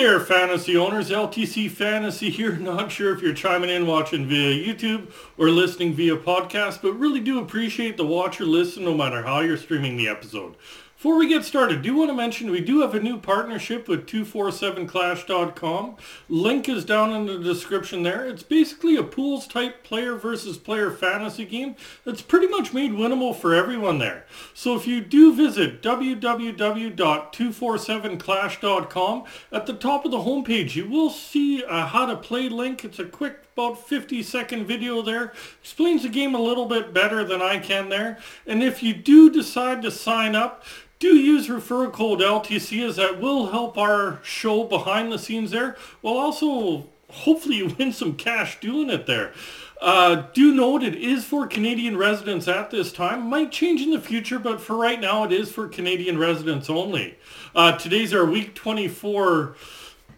there, fantasy owners. LTC Fantasy here. Not sure if you're chiming in watching via YouTube or listening via podcast, but really do appreciate the watch or listen no matter how you're streaming the episode. Before we get started, do want to mention we do have a new partnership with 247clash.com. Link is down in the description there. It's basically a pools type player versus player fantasy game that's pretty much made winnable for everyone there. So if you do visit www.247clash.com, at the top of the homepage you will see a how to play link. It's a quick about 50 second video there. Explains the game a little bit better than I can there. And if you do decide to sign up, do use referral code LTC as that will help our show behind the scenes there. While also hopefully win some cash doing it there. Uh, do note it is for Canadian residents at this time. Might change in the future, but for right now it is for Canadian residents only. Uh, today's our week 24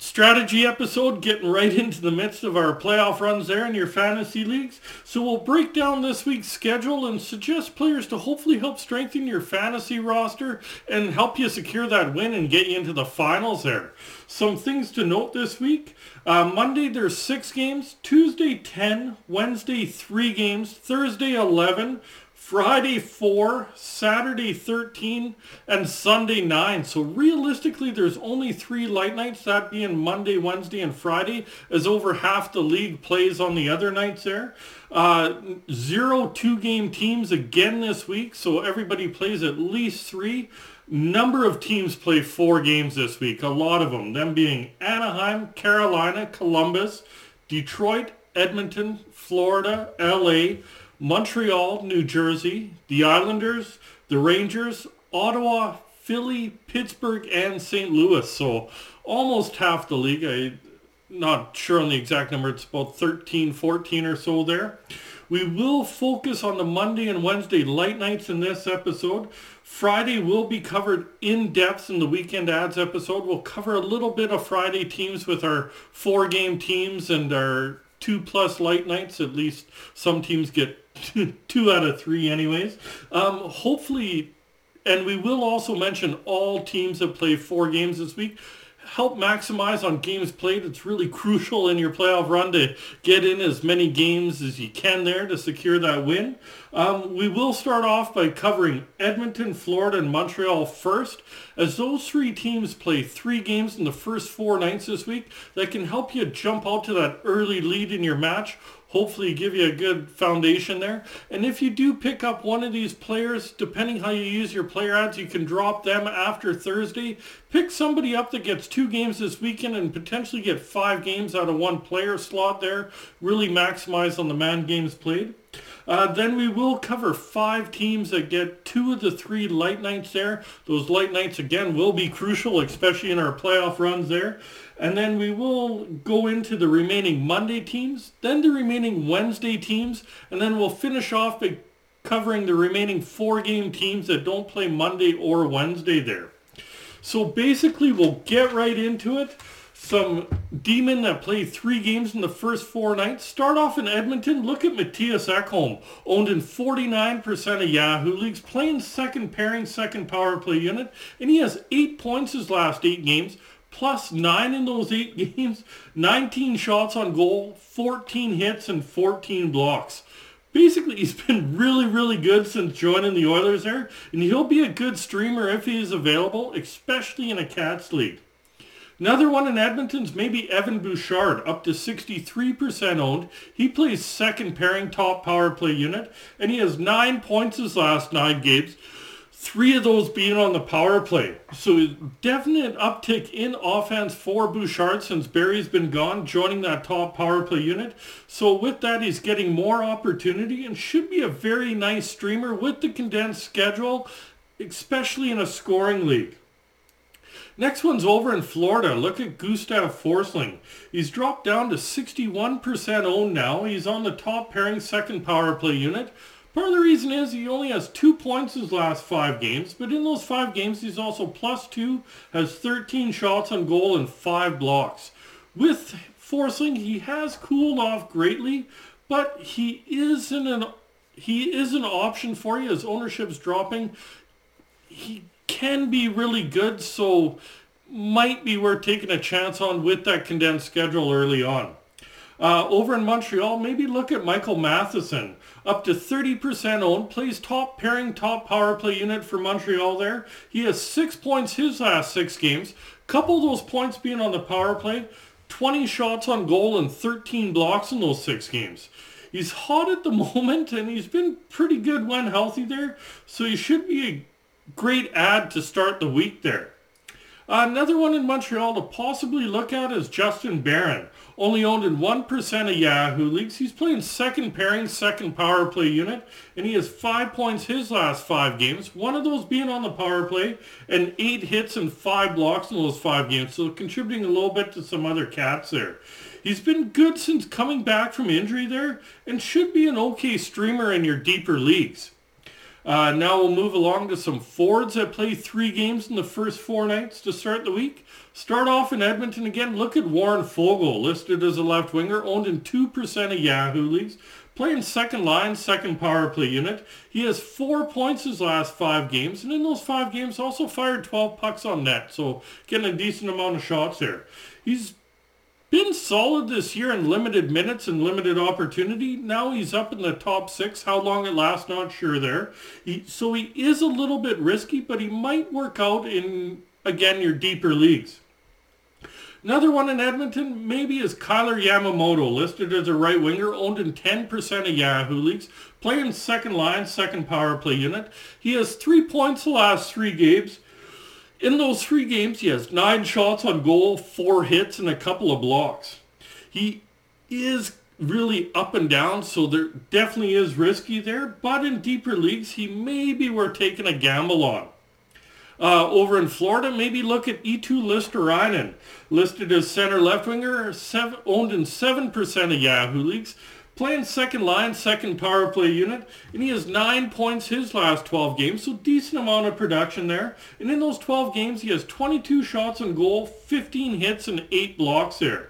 strategy episode, getting right into the midst of our playoff runs there in your fantasy leagues. So we'll break down this week's schedule and suggest players to hopefully help strengthen your fantasy roster and help you secure that win and get you into the finals there. Some things to note this week. Uh, Monday there's six games, Tuesday 10, Wednesday three games, Thursday 11, Friday 4, Saturday 13, and Sunday 9. So realistically, there's only three light nights, that being Monday, Wednesday, and Friday, as over half the league plays on the other nights there. Uh, zero two-game teams again this week, so everybody plays at least three. Number of teams play four games this week, a lot of them, them being Anaheim, Carolina, Columbus, Detroit, Edmonton, Florida, LA, Montreal, New Jersey, the Islanders, the Rangers, Ottawa, Philly, Pittsburgh, and St. Louis. So almost half the league. I'm not sure on the exact number. It's about 13, 14 or so there. We will focus on the Monday and Wednesday light nights in this episode. Friday will be covered in depth in the weekend ads episode. We'll cover a little bit of Friday teams with our four game teams and our two plus light nights. At least some teams get two out of three anyways. Um, hopefully, and we will also mention all teams that play four games this week help maximize on games played. It's really crucial in your playoff run to get in as many games as you can there to secure that win. Um, we will start off by covering Edmonton, Florida, and Montreal first, as those three teams play three games in the first four nights this week that can help you jump out to that early lead in your match hopefully give you a good foundation there. And if you do pick up one of these players, depending how you use your player ads, you can drop them after Thursday. Pick somebody up that gets two games this weekend and potentially get five games out of one player slot there. Really maximize on the man games played. Uh, then we will cover five teams that get two of the three light nights there. Those light nights, again, will be crucial, especially in our playoff runs there. And then we will go into the remaining Monday teams, then the remaining Wednesday teams, and then we'll finish off by covering the remaining four-game teams that don't play Monday or Wednesday there. So basically, we'll get right into it some D-men that played three games in the first four nights. Start off in Edmonton. Look at Mattias Ekholm, owned in 49% of Yahoo leagues, playing second pairing, second power play unit, and he has eight points his last eight games, plus nine in those eight games, 19 shots on goal, 14 hits, and 14 blocks. Basically, he's been really, really good since joining the Oilers there, and he'll be a good streamer if he is available, especially in a Cats league. Another one in Edmonton's maybe Evan Bouchard, up to 63% owned. He plays second pairing top power play unit, and he has nine points his last nine games, three of those being on the power play. So definite uptick in offense for Bouchard since Barrie's been gone, joining that top power play unit. So with that, he's getting more opportunity and should be a very nice streamer with the condensed schedule, especially in a scoring league. Next one's over in Florida. Look at Gustav Forsling. He's dropped down to 61% owned now. He's on the top pairing second power play unit. Part of the reason is he only has two points his last five games, but in those five games he's also plus two, has 13 shots on goal and five blocks. With Forsling, he has cooled off greatly, but he is an he is an option for you as ownership's dropping. He can be really good. So might be worth taking a chance on with that condensed schedule early on. Uh, over in Montreal, maybe look at Michael Matheson. Up to 30% owned, plays top pairing, top power play unit for Montreal there. He has six points his last six games. Couple those points being on the power play, 20 shots on goal and 13 blocks in those six games. He's hot at the moment and he's been pretty good when healthy there, so he should be a great ad to start the week there. Another one in Montreal to possibly look at is Justin Barron. Only owned in 1% of Yahoo leagues. He's playing second pairing, second power play unit, and he has five points his last five games, one of those being on the power play, and eight hits and five blocks in those five games, so contributing a little bit to some other cats there. He's been good since coming back from injury there, and should be an okay streamer in your deeper leagues. Uh, now we'll move along to some forwards that play three games in the first four nights to start the week. Start off in Edmonton again. Look at Warren Foegele, listed as a left winger, owned in 2% of Yahoo leagues. Playing second line, second power play unit. He has four points his last five games, and in those five games also fired 12 pucks on net, so getting a decent amount of shots there. He's been solid this year in limited minutes and limited opportunity. Now he's up in the top six. How long it lasts, not sure there. He, so he is a little bit risky, but he might work out in, again, your deeper leagues. Another one in Edmonton maybe is Kailer Yamamoto, listed as a right winger, owned in 10% of Yahoo leagues, playing second line, second power play unit. He has three points the last three games. In those three games, he has nine shots on goal, four hits, and a couple of blocks. He is really up and down, so there definitely is risky there. But in deeper leagues, he maybe we're taking a gamble on. Uh, over in Florida, maybe look at Eetu Luostarinen, listed as center left winger, seven, owned in 7% of Yahoo leagues playing second line, second power play unit, and he has nine points his last 12 games, so decent amount of production there. And in those 12 games, he has 22 shots on goal, 15 hits, and 8 blocks there.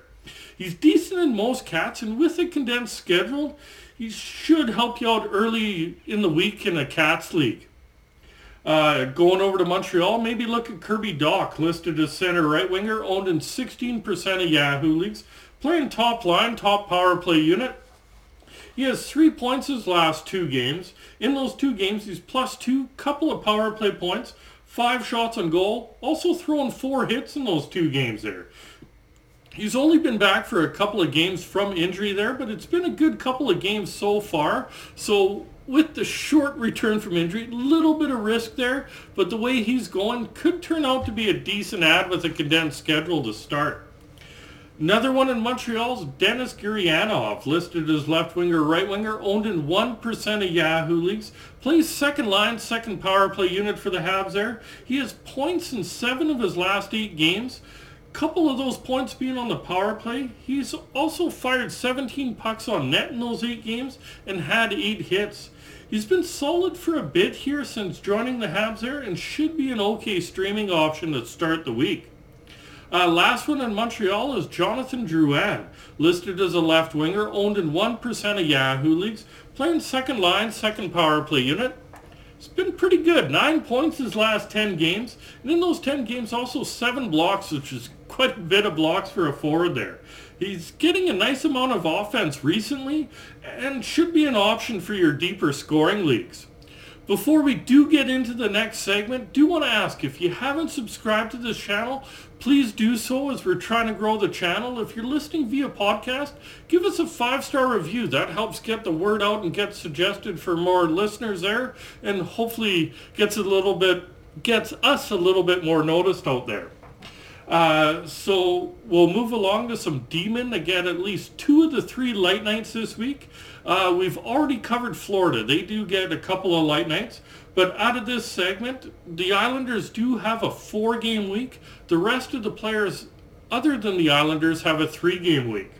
He's decent in most cats, and with a condensed schedule, he should help you out early in the week in a cats league. Uh, going over to Montreal, maybe look at Kirby Dach, listed as center right winger, owned in 16% of Yahoo leagues, playing top line, top power play unit, he has three points his last two games. In those two games, he's plus two, couple of power play points, five shots on goal, also throwing four hits in those two games there. He's only been back for a couple of games from injury there, but it's been a good couple of games so far. So with the short return from injury, little bit of risk there, but the way he's going could turn out to be a decent ad with a condensed schedule to start. Another one in Montreal's Denis Gurianov, listed as left winger, right winger, owned in 1% of Yahoo leagues. Plays second line, second power play unit for the Habs there. He has points in seven of his last eight games. Couple of those points being on the power play. He's also fired 17 pucks on net in those eight games and had eight hits. He's been solid for a bit here since joining the Habs there and should be an okay streaming option to start the week. Uh, last one in Montreal is Jonathan Drouin, listed as a left winger, owned in 1% of Yahoo leagues, playing second line, second power play unit. It's been pretty good. Nine points his last 10 games. And in those 10 games, also seven blocks, which is quite a bit of blocks for a forward there. He's getting a nice amount of offense recently and should be an option for your deeper scoring leagues. Before we do get into the next segment, do want to ask if you haven't subscribed to this channel, please do so as we're trying to grow the channel. If you're listening via podcast, give us a five-star review. That helps get the word out and get suggested for more listeners there and hopefully gets a little bit gets us a little bit more noticed out there. Uh, so we'll move along to some D-men. Again, at least two of the three light nights this week. Uh, we've already covered Florida. They do get a couple of light nights. But out of this segment, the Islanders do have a four-game week. The rest of the players, other than the Islanders, have a three-game week.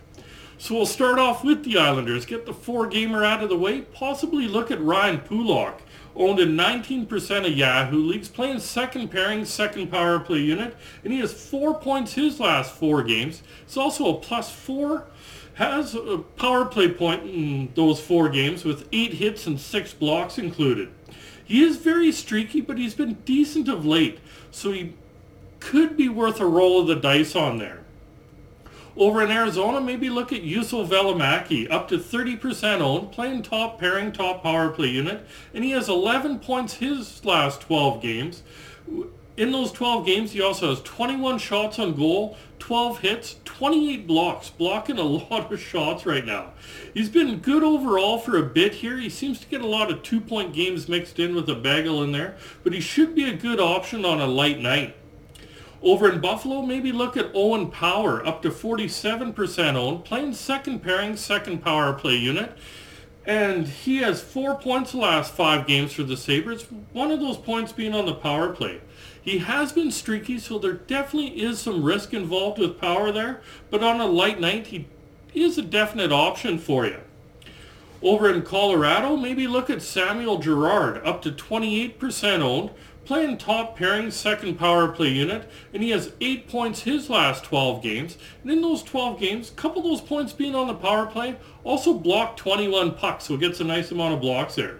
So we'll start off with the Islanders, get the four-gamer out of the way, possibly look at Ryan Pulock, owned in 19% of Yahoo leagues, playing second pairing, second power play unit, and he has four points his last four games. It's also a plus four has a power play point in those four games with eight hits and six blocks included. He is very streaky, but he's been decent of late, so he could be worth a roll of the dice on there. Over in Arizona, maybe look at Juuso Valimaki, up to 30% owned, playing top pairing, top power play unit, and he has 11 points his last 12 games. In those 12 games, he also has 21 shots on goal, 12 hits, 28 blocks, blocking a lot of shots right now. He's been good overall for a bit here. He seems to get a lot of two-point games mixed in with a bagel in there, but he should be a good option on a light night. Over in Buffalo, maybe look at Owen Power, up to 47% owned, playing second pairing, second power play unit. And he has four points the last five games for the Sabres, one of those points being on the power play. He has been streaky, so there definitely is some risk involved with power there, but on a light night, he is a definite option for you. Over in Colorado, maybe look at Samuel Girard, up to 28% owned, playing top pairing second power play unit, and he has eight points his last 12 games. And in those 12 games, a couple of those points being on the power play, also blocked 21 pucks, so gets a nice amount of blocks there.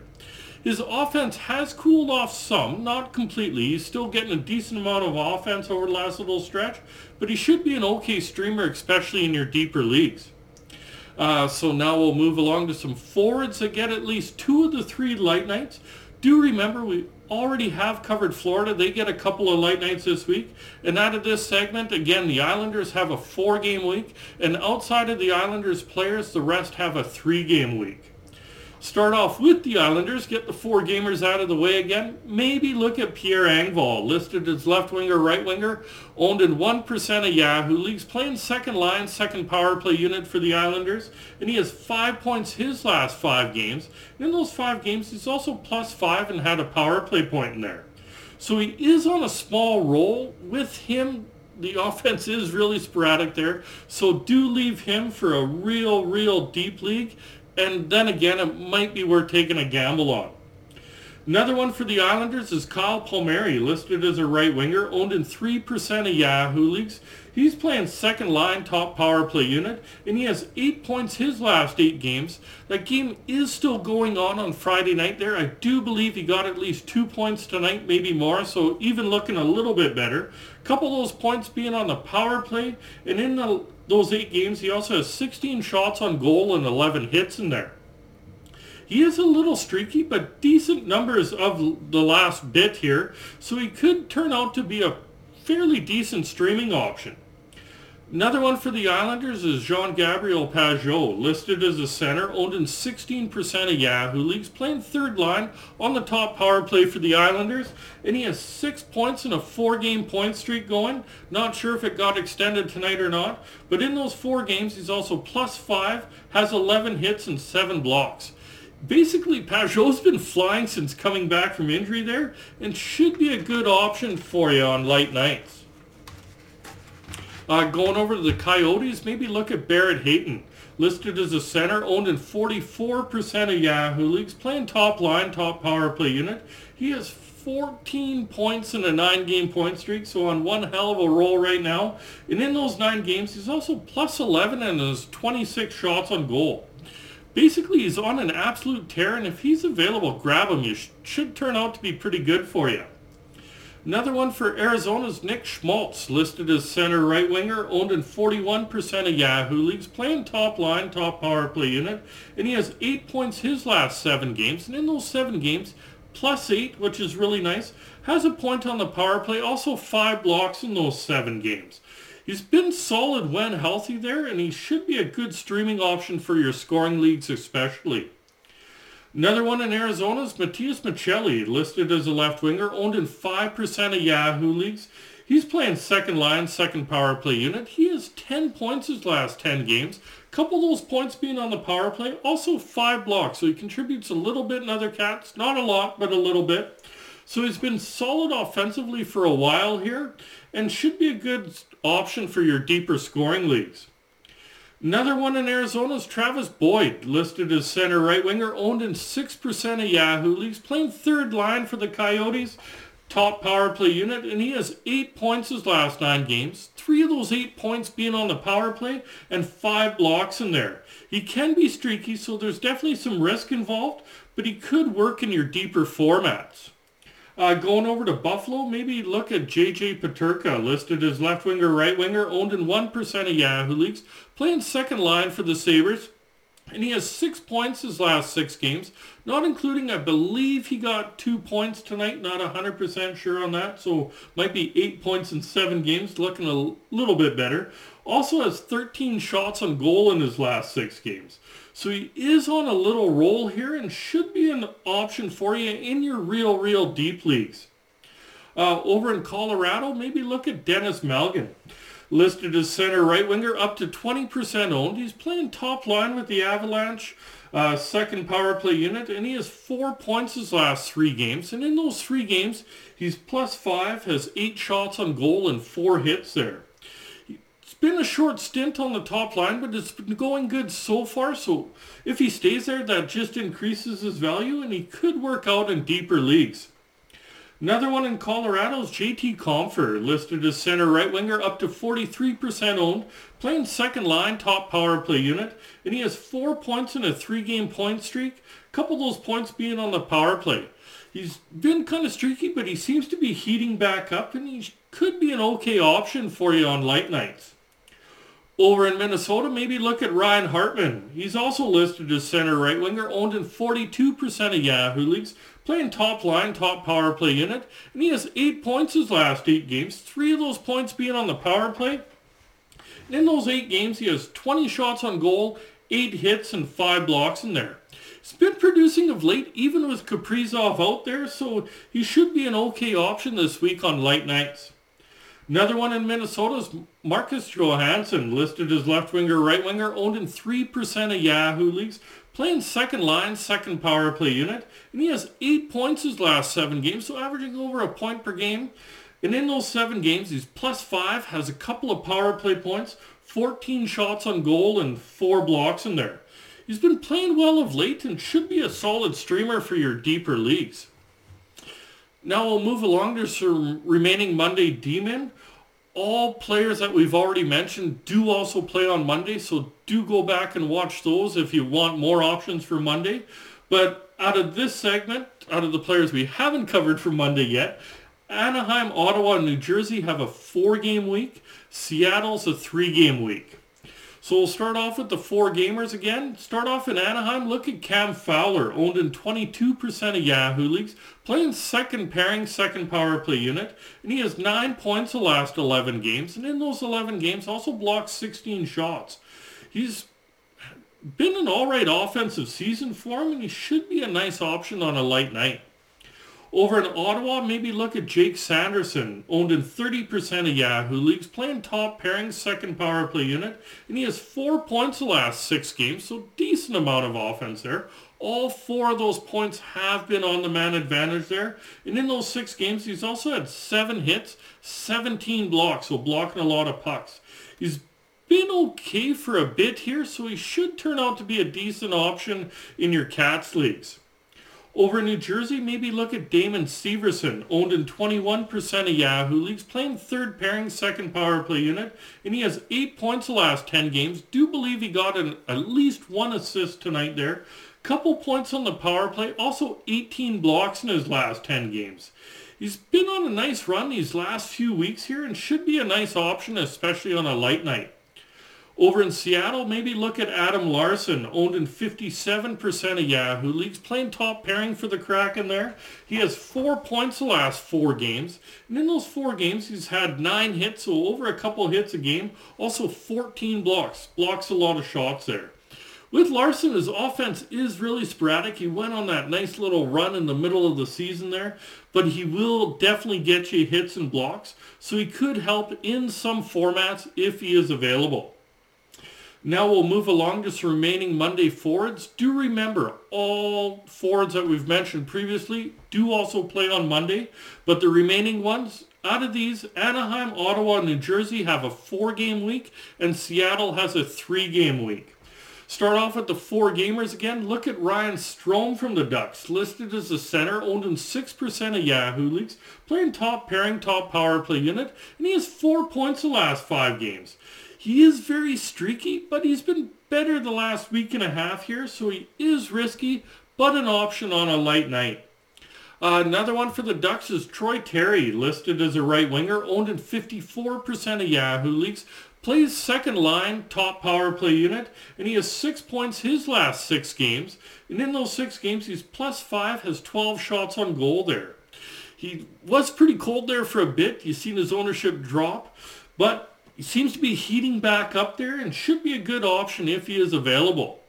His offense has cooled off some, not completely. He's still getting a decent amount of offense over the last little stretch, but he should be an okay streamer, especially in your deeper leagues. Uh, so now we'll move along to some forwards that get at least two of the three light nights. Do remember we already have covered Florida. They get a couple of light nights this week. And out of this segment, again, the Islanders have a four-game week. And outside of the Islanders players, the rest have a three-game week. Start off with the Islanders, get the four gamers out of the way again. Maybe look at Pierre Engvall, listed as left winger, right winger, owned in 1% of Yahoo leagues, playing second line, second power play unit for the Islanders, and he has five points his last five games. And in those five games, he's also plus five and had a power play point in there. So he is on a small roll. With him, the offense is really sporadic there. So do leave him for a real, real deep league and then again, it might be worth taking a gamble on. Another one for the Islanders is Kyle Palmieri, listed as a right winger, owned in 3% of Yahoo leagues. He's playing second line top power play unit, and he has eight points his last eight games. That game is still going on on Friday night there. I do believe he got at least two points tonight, maybe more, so even looking a little bit better. A couple of those points being on the power play, and in the those eight games, he also has 16 shots on goal and 11 hits in there. He is a little streaky, but decent numbers of the last bit here, so he could turn out to be a fairly decent streaming option. Another one for the Islanders is Jean-Gabriel Pageau, listed as a center, owned in 16% of Yahoo leagues, playing third line on the top power play for the Islanders, and he has six points in a four-game point streak going. Not sure if it got extended tonight or not, but in those four games, he's also plus five, has 11 hits and seven blocks. Basically, Pageau's been flying since coming back from injury there, and should be a good option for you on light nights. Uh, going over to the Coyotes, maybe look at Barrett Hayton, listed as a center, owned in 44% of Yahoo leagues, playing top line, top power play unit. He has 14 points in a nine-game point streak, so on one hell of a roll right now. And in those nine games, he's also plus 11 and has 26 shots on goal. Basically, he's on an absolute tear, and if he's available, grab him. You sh should turn out to be pretty good for you. Another one for Arizona's Nick Schmaltz, listed as center right winger, owned in 41% of Yahoo leagues, playing top line, top power play unit, and he has eight points his last seven games. And in those seven games, plus eight, which is really nice, has a point on the power play, also five blocks in those seven games. He's been solid when healthy there, and he should be a good streaming option for your scoring leagues especially. Another one in Arizona is Matias Maccelli, listed as a left winger, owned in 5% of Yahoo leagues. He's playing second line, second power play unit. He has 10 points his last 10 games. A couple of those points being on the power play. Also five blocks, so he contributes a little bit in other cats. Not a lot, but a little bit. So he's been solid offensively for a while here and should be a good option for your deeper scoring leagues. Another one in Arizona is Travis Boyd, listed as center right winger, owned in 6% of Yahoo leagues, playing third line for the Coyotes, top power play unit, and he has eight points his last nine games. Three of those eight points being on the power play and five blocks in there. He can be streaky, so there's definitely some risk involved, but he could work in your deeper formats. Uh, going over to Buffalo, maybe look at J.J. Peterka, listed as left winger, right winger, owned in 1% of Yahoo leagues, playing second line for the Sabres. And he has six points his last six games, not including, I believe he got two points tonight, not 100% sure on that. So might be eight points in seven games, looking a little bit better. Also has 13 shots on goal in his last six games. So he is on a little roll here and should be an option for you in your real, real deep leagues. Uh, over in Colorado, maybe look at Denis Malgin. Listed as center right winger, up to 20% owned. He's playing top line with the Avalanche, uh, second power play unit, and he has four points his last three games. And in those three games, he's plus five, has eight shots on goal and four hits there been a short stint on the top line, but it's been going good so far. So if he stays there, that just increases his value, and he could work out in deeper leagues. Another one in Colorado is JT Compher, listed as center right winger, up to 43% owned, playing second line, top power play unit, and he has four points in a three-game point streak. A couple of those points being on the power play. He's been kind of streaky, but he seems to be heating back up, and he could be an okay option for you on light nights. Over in Minnesota, maybe look at Ryan Hartman. He's also listed as center right winger, owned in 42% of Yahoo leagues, playing top line, top power play unit, and he has eight points his last eight games, three of those points being on the power play. And in those eight games, he has 20 shots on goal, eight hits, and five blocks in there. He's been producing of late, even with Kaprizov out there, so he should be an okay option this week on light nights. Another one in Minnesota is Marcus Johansson, listed as left winger, right winger, owned in 3% of Yahoo leagues, playing second line, second power play unit, and he has eight points his last seven games, so averaging over a point per game. And in those seven games, he's plus five, has a couple of power play points, 14 shots on goal, and four blocks in there. He's been playing well of late and should be a solid streamer for your deeper leagues. Now we'll move along to some remaining Monday D-men. All players that we've already mentioned do also play on Monday, so do go back and watch those if you want more options for Monday. But out of this segment, out of the players we haven't covered for Monday yet, Anaheim, Ottawa, and New Jersey have a four-game week. Seattle's a three-game week. So we'll start off with the four gamers again. Start off in Anaheim. Look at Cam Fowler, owned in 22% of Yahoo leagues, playing second pairing, second power play unit, and he has nine points the last 11 games, and in those 11 games also blocked 16 shots. He's been an all right offensive season for him, and he should be a nice option on a light night. Over in Ottawa, maybe look at Jake Sanderson, owned in 30% of Yahoo leagues, playing top pairing, second power play unit, and he has four points the last six games, so decent amount of offense there. All four of those points have been on the man advantage there. And in those six games, he's also had seven hits, 17 blocks, so blocking a lot of pucks. He's been okay for a bit here, so he should turn out to be a decent option in your Cats leagues. Over in New Jersey, maybe look at Damon Severson, owned in 21% of Yahoo leagues, playing third pairing, second power play unit, and he has eight points the last 10 games. Do believe he got an, at least one assist tonight there. Couple points on the power play, also 18 blocks in his last 10 games. He's been on a nice run these last few weeks here and should be a nice option, especially on a light night. Over in Seattle, maybe look at Adam Larsson, owned in 57% of Yahoo leagues, playing top pairing for the Kraken there. He has four points the last four games. And in those four games, he's had nine hits, so over a couple hits a game. Also 14 blocks. Blocks a lot of shots there. With Larsson, his offense is really sporadic. He went on that nice little run in the middle of the season there, but he will definitely get you hits and blocks, so he could help in some formats if he is available. Now we'll move along to some remaining Monday forwards. Do remember, all forwards that we've mentioned previously do also play on Monday, but the remaining ones, out of these, Anaheim, Ottawa, New Jersey have a four-game week, and Seattle has a three-game week. Start off with the four gamers again. Look at Ryan Strome from the Ducks, listed as a center, owned in 6% of Yahoo leagues, playing top pairing, top power play unit, and he has four points the last five games. He is very streaky, but he's been better the last week and a half here, so he is risky, but an option on a light night. Uh, another one for the Ducks is Troy Terry, listed as a right winger, owned in 54% of Yahoo leagues, plays second line, top power play unit, and he has six points his last six games. And in those six games, he's plus five, has 12 shots on goal there. He was pretty cold there for a bit. You've seen his ownership drop, but he seems to be heating back up there and should be a good option if he is available.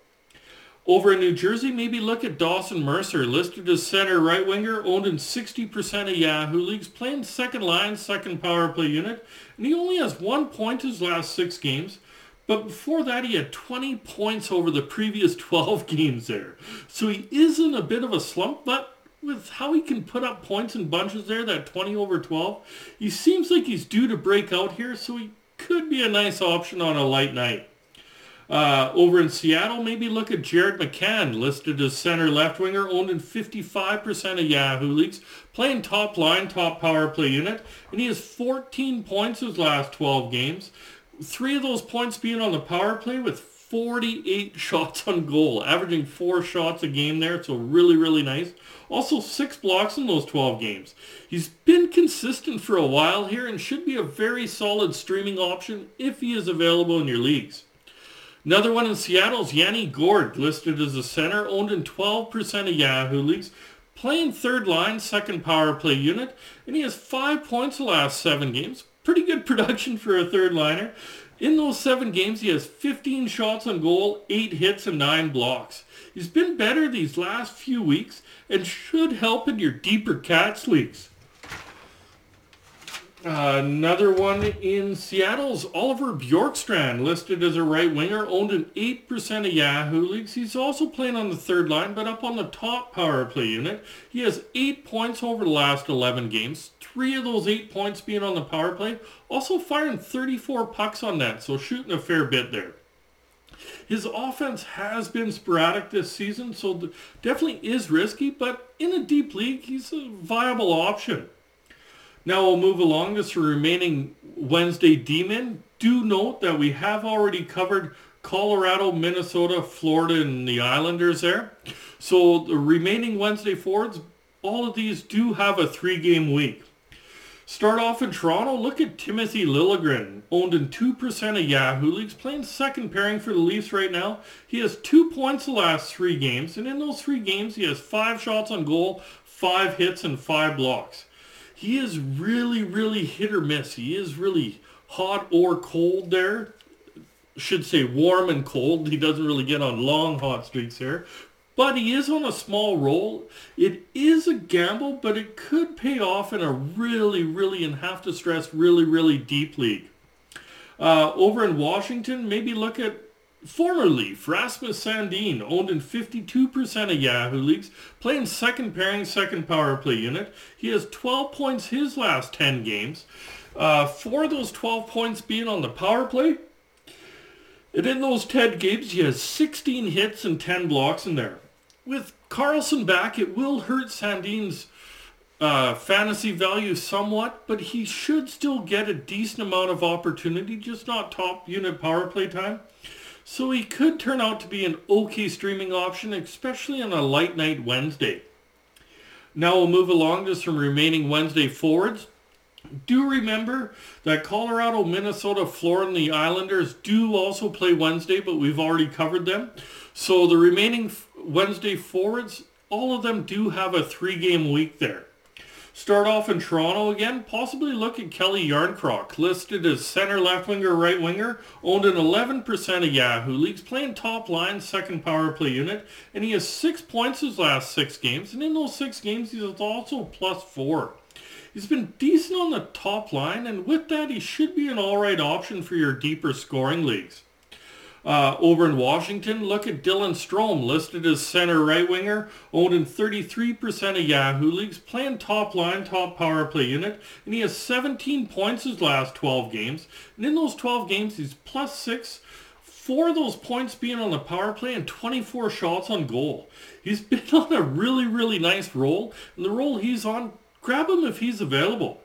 Over in New Jersey, maybe look at Dawson Mercer, listed as center right winger, owned in 60% of Yahoo leagues, playing second line, second power play unit, and he only has one point his last six games. But before that, he had 20 points over the previous 12 games there. So he is in a bit of a slump, but with how he can put up points in bunches there, that 20 over 12, he seems like he's due to break out here, so he could be a nice option on a light night. Uh, over in Seattle, maybe look at Jared McCann, listed as center left winger, owned in 55% of Yahoo leagues, playing top line, top power play unit, and he has 14 points his last 12 games. Three of those points being on the power play with 48 shots on goal, averaging four shots a game there, so really, really nice. Also, six blocks in those 12 games. He's been consistent for a while here and should be a very solid streaming option if he is available in your leagues. Another one in Seattle is Yanni Gourde, listed as a center, owned in 12% of Yahoo leagues, playing third line, second power play unit, and he has five points the last seven games. Pretty good production for a third liner. In those seven games, he has 15 shots on goal, eight hits, and nine blocks. He's been better these last few weeks and should help in your deeper Cats leagues. Another one in Seattle's Oliver Bjorkstrand, listed as a right winger, owned in 8% of Yahoo leagues. He's also playing on the third line, but up on the top power play unit. He has 8 points over the last 11 games, 3 of those 8 points being on the power play. Also firing 34 pucks on that, so shooting a fair bit there. His offense has been sporadic this season, so definitely is risky, but in a deep league, he's a viable option. Now we'll move along to the remaining Wednesday D-men. Do note that we have already covered Colorado, Minnesota, Florida, and the Islanders there. So the remaining Wednesday forwards, all of these do have a three-game week. Start off in Toronto, look at Timothy Liljegren, owned in 2% of Yahoo Leagues, playing second pairing for the Leafs right now. He has two points the last three games, and in those three games he has five shots on goal, five hits, and five blocks he is really, really hit or miss. He is really hot or cold there. Should say warm and cold. He doesn't really get on long hot streaks here. But he is on a small roll. It is a gamble, but it could pay off in a really, really, and have to stress, really, really deep league. Uh, over in Washington, maybe look at Former Leaf, Rasmus Sandin, owned in 52% of Yahoo leagues, playing second pairing, second power play unit. He has 12 points his last 10 games. Uh, four of those 12 points being on the power play. And in those 10 games, he has 16 hits and 10 blocks in there. With Carlson back, it will hurt Sandin's uh, fantasy value somewhat, but he should still get a decent amount of opportunity, just not top unit power play time. So he could turn out to be an okay streaming option, especially on a light night Wednesday. Now we'll move along to some remaining Wednesday forwards. Do remember that Colorado, Minnesota, Florida, and the Islanders do also play Wednesday, but we've already covered them. So the remaining Wednesday forwards, all of them do have a three-game week there. Start off in Toronto again, possibly look at Calle Jarnkrok, listed as center left winger, right winger, owned in 11% of Yahoo leagues, playing top line, second power play unit, and he has six points his last six games, and in those six games he's also plus four. He's been decent on the top line, and with that he should be an alright option for your deeper scoring leagues. Uh, over in Washington, look at Dylan Strome, listed as center right winger, owned in 33% of Yahoo leagues, playing top line, top power play unit, and he has 17 points his last 12 games. And in those 12 games, he's plus six, four of those points being on the power play and 24 shots on goal. He's been on a really, really nice roll, and the role he's on, grab him if he's available.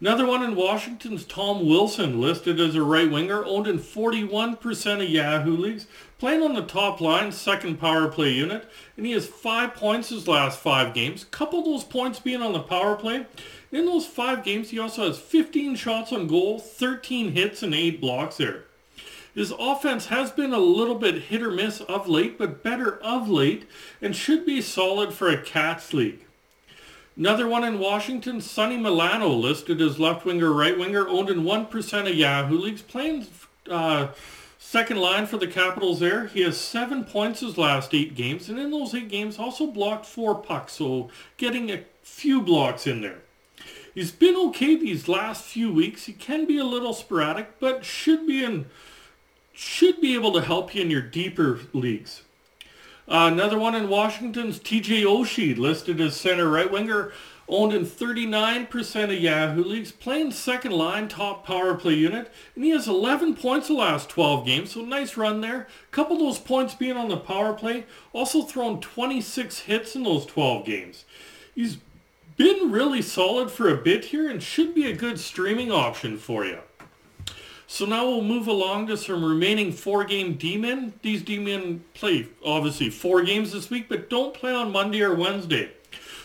Another one in Washington's Tom Wilson, listed as a right winger, owned in 41% of Yahoo leagues, playing on the top line, second power play unit, and he has five points his last five games. Couple those points being on the power play. In those five games, he also has 15 shots on goal, 13 hits, and eight blocks there. His offense has been a little bit hit or miss of late, but better of late, and should be solid for a Cats league. Another one in Washington, Sonny Milano, listed as left winger, right winger, owned in 1% of Yahoo leagues, playing uh, second line for the Capitals there. He has seven points his last eight games, and in those eight games also blocked four pucks, so getting a few blocks in there. He's been okay these last few weeks. He can be a little sporadic, but should be in should be able to help you in your deeper leagues. Uh, another one in Washington's TJ Oshie, listed as center right winger, owned in 39% of Yahoo leagues, playing second line, top power play unit, and he has 11 points the last 12 games, so nice run there. Couple those points being on the power play, also thrown 26 hits in those 12 games. He's been really solid for a bit here and should be a good streaming option for you. So now we'll move along to some remaining four-game D-men. These D-men play, obviously, four games this week, but don't play on Monday or Wednesday.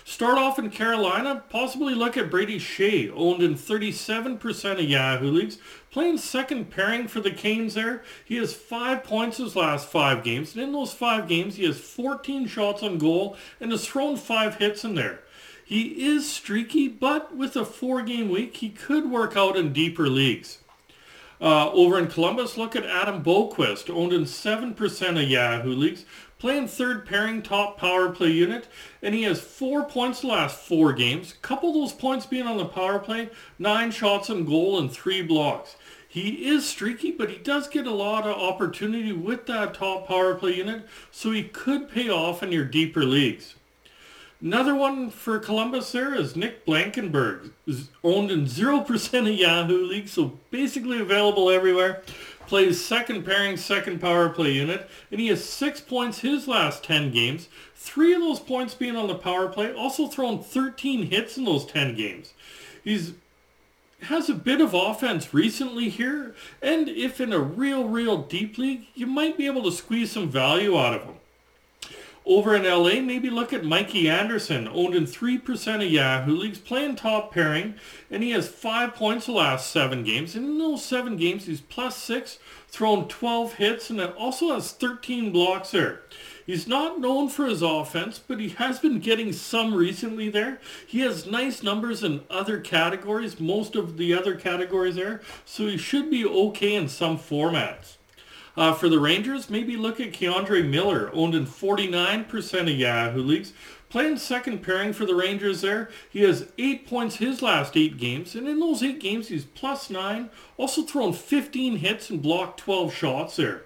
Start off in Carolina, possibly look at Brady Skjei, owned in 37% of Yahoo leagues, playing second pairing for the Canes there. He has five points his last five games, and in those five games, he has 14 shots on goal and has thrown five hits in there. He is streaky, but with a four-game week, he could work out in deeper leagues. Uh, over in Columbus, look at Adam Boqvist, owned in 7% of Yahoo leagues, playing third pairing top power play unit, and he has four points the last four games. Couple those points being on the power play, nine shots on goal and three blocks. He is streaky, but he does get a lot of opportunity with that top power play unit, so he could pay off in your deeper leagues. Another one for Columbus there is Nick Blankenburg, is owned in 0% of Yahoo League, so basically available everywhere. Plays second pairing, second power play unit, and he has six points his last 10 games. Three of those points being on the power play, also thrown 13 hits in those 10 games. He's has a bit of offense recently here, and if in a real, real deep league, you might be able to squeeze some value out of him. Over in LA, maybe look at Mikey Anderson, owned in 3% of Yahoo leagues, playing top pairing, and he has five points the last seven games. And in those seven games, he's plus six, thrown 12 hits, and also has 13 blocks there. He's not known for his offense, but he has been getting some recently there. He has nice numbers in other categories, most of the other categories there, so he should be okay in some formats. Uh, for the Rangers, maybe look at K'Andre Miller, owned in 49% of Yahoo leagues. Playing second pairing for the Rangers there. He has eight points his last eight games, and in those eight games, he's plus nine. Also thrown 15 hits and blocked 12 shots there.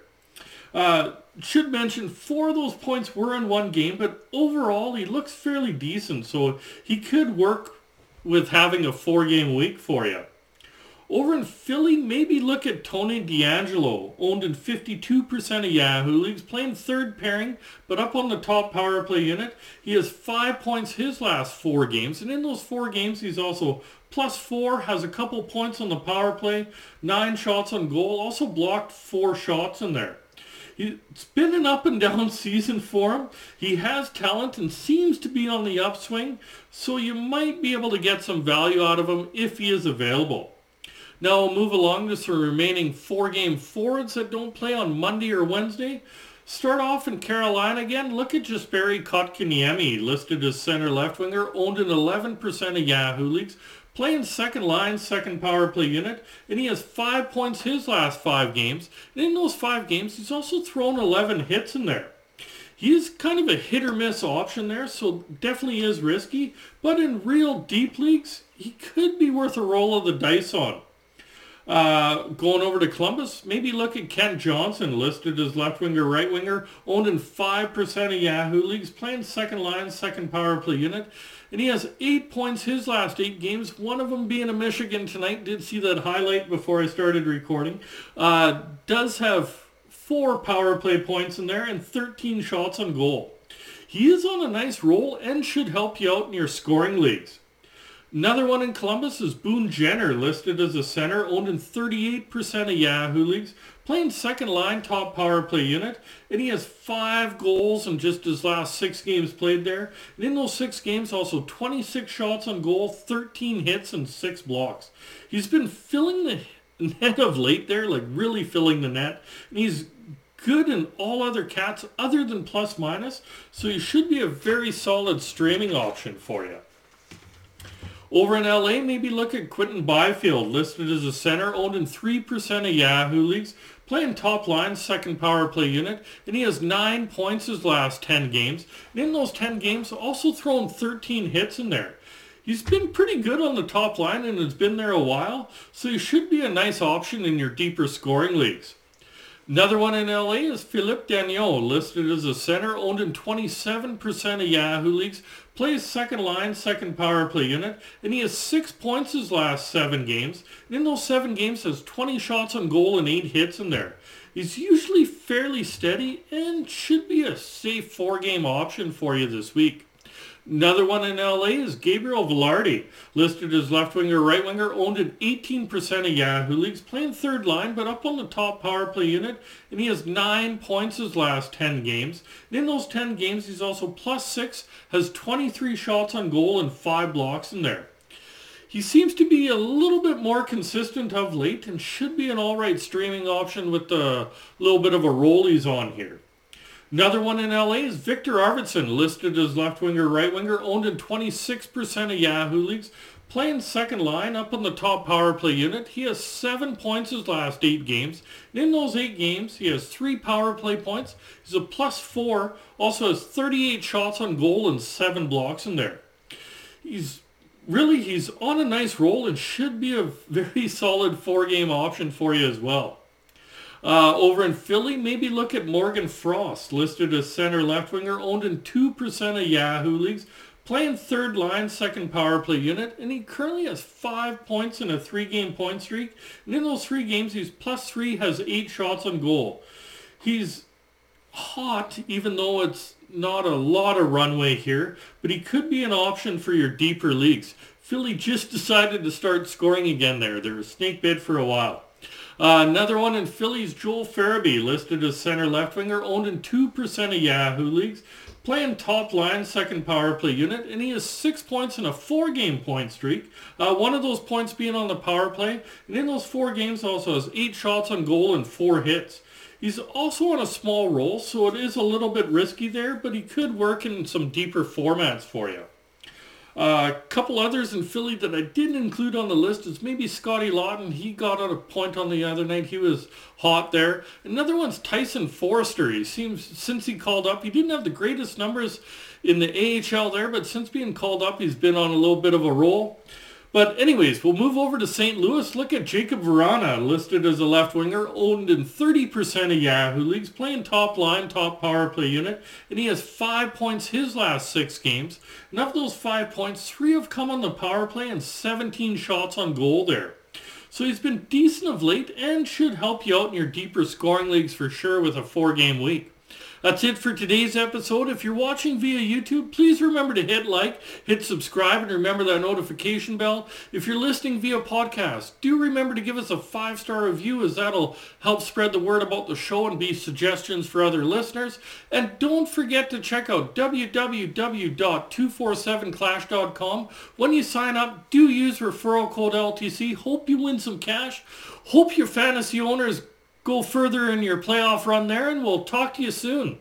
Uh, should mention four of those points were in one game, but overall he looks fairly decent, so he could work with having a four-game week for you. Over in Philly, maybe look at Tony DeAngelo, owned in 52% of Yahoo leagues, playing third pairing, but up on the top power play unit. He has five points his last four games, and in those four games, he's also plus four, has a couple points on the power play, nine shots on goal, also blocked four shots in there. It's been an up and down season for him. He has talent and seems to be on the upswing, so you might be able to get some value out of him if he is available. Now we'll move along to some remaining four-game forwards that don't play on Monday or Wednesday. Start off in Carolina again. Look at Jesperi Kotkaniemi, listed as center left winger, owned in 11% of Yahoo leagues, playing second line, second power play unit, and he has five points his last five games. And in those five games, he's also thrown 11 hits in there. He is kind of a hit or miss option there, so definitely is risky. But in real deep leagues, he could be worth a roll of the dice on. Uh, going over to Columbus, maybe look at Kent Johnson, listed as left winger, right winger, owned in 5% of Yahoo leagues, playing second line, second power play unit. And he has eight points his last eight games, one of them being a Michigan tonight. Did see that highlight before I started recording. Uh, does have four power play points in there and 13 shots on goal. He is on a nice roll and should help you out in your scoring leagues. Another one in Columbus is Boone Jenner, listed as a center, owned in 38% of Yahoo leagues, playing second line top power play unit, and he has five goals in just his last six games played there. And in those six games, also 26 shots on goal, 13 hits, and six blocks. He's been filling the net of late there, like really filling the net, and he's good in all other cats other than plus minus, so he should be a very solid streaming option for you. Over in LA, maybe look at Quinton Byfield, listed as a center, owned in 3% of Yahoo leagues, playing top line, second power play unit, and he has nine points his last 10 games. And in those 10 games, also thrown 13 hits in there. He's been pretty good on the top line and has been there a while, so he should be a nice option in your deeper scoring leagues. Another one in LA is Phillip Danault, listed as a center, owned in 27% of Yahoo leagues, plays second line, second power play unit, and he has six points his last seven games. And in those seven games, has 20 shots on goal and eight hits in there. He's usually fairly steady and should be a safe four-game option for you this week. Another one in LA is Gabriel Vilardi, listed as left winger, right winger, owned in 18% of Yahoo leagues, playing third line, but up on the top power play unit, and he has nine points his last 10 games. And in those 10 games, he's also plus six, has 23 shots on goal and five blocks in there. He seems to be a little bit more consistent of late and should be an all right streaming option with a little bit of a roll he's on here. Another one in LA is Viktor Arvidsson, listed as left winger, right winger, owned in 26% of Yahoo leagues, playing second line up on the top power play unit. He has seven points his last eight games. And In those eight games, he has three power play points. He's a plus four, also has 38 shots on goal and seven blocks in there. He's really, he's on a nice roll and should be a very solid four game option for you as well. Uh, over in Philly, maybe look at Morgan Frost, listed as center left winger, owned in 2% of Yahoo leagues, playing third line, second power play unit, and he currently has five points in a three-game point streak. And in those three games, he's plus three, has eight shots on goal. He's hot, even though it's not a lot of runway here, but he could be an option for your deeper leagues. Philly just decided to start scoring again there. They're a snake bid for a while. Uh, another one in Phillies, Joel Farabee, listed as center left winger, owned in 2% of Yahoo leagues, playing top line, second power play unit, and he has six points in a four-game point streak. Uh, one of those points being on the power play, and in those four games also has eight shots on goal and four hits. He's also on a small role, so it is a little bit risky there, but he could work in some deeper formats for you. A uh, couple others in Philly that I didn't include on the list is maybe Scotty Laughton. He got out a point on the other night. He was hot there. Another one's Tyson Foerster. He seems, since he called up, he didn't have the greatest numbers in the AHL there, but since being called up, he's been on a little bit of a roll. But anyways, we'll move over to St. Louis. Look at Jakub Vrana, listed as a left winger, owned in 30% of Yahoo leagues, playing top line, top power play unit, and he has five points his last six games. And of those five points, three have come on the power play and 17 shots on goal there. So he's been decent of late and should help you out in your deeper scoring leagues for sure with a four-game week. That's it for today's episode. If you're watching via YouTube, please remember to hit like, hit subscribe, and remember that notification bell. If you're listening via podcast, do remember to give us a five-star review as that'll help spread the word about the show and be suggestions for other listeners. And don't forget to check out www.247clash.com. When you sign up, do use referral code LTC. Hope you win some cash. Hope your fantasy owners go further in your playoff run there, and we'll talk to you soon.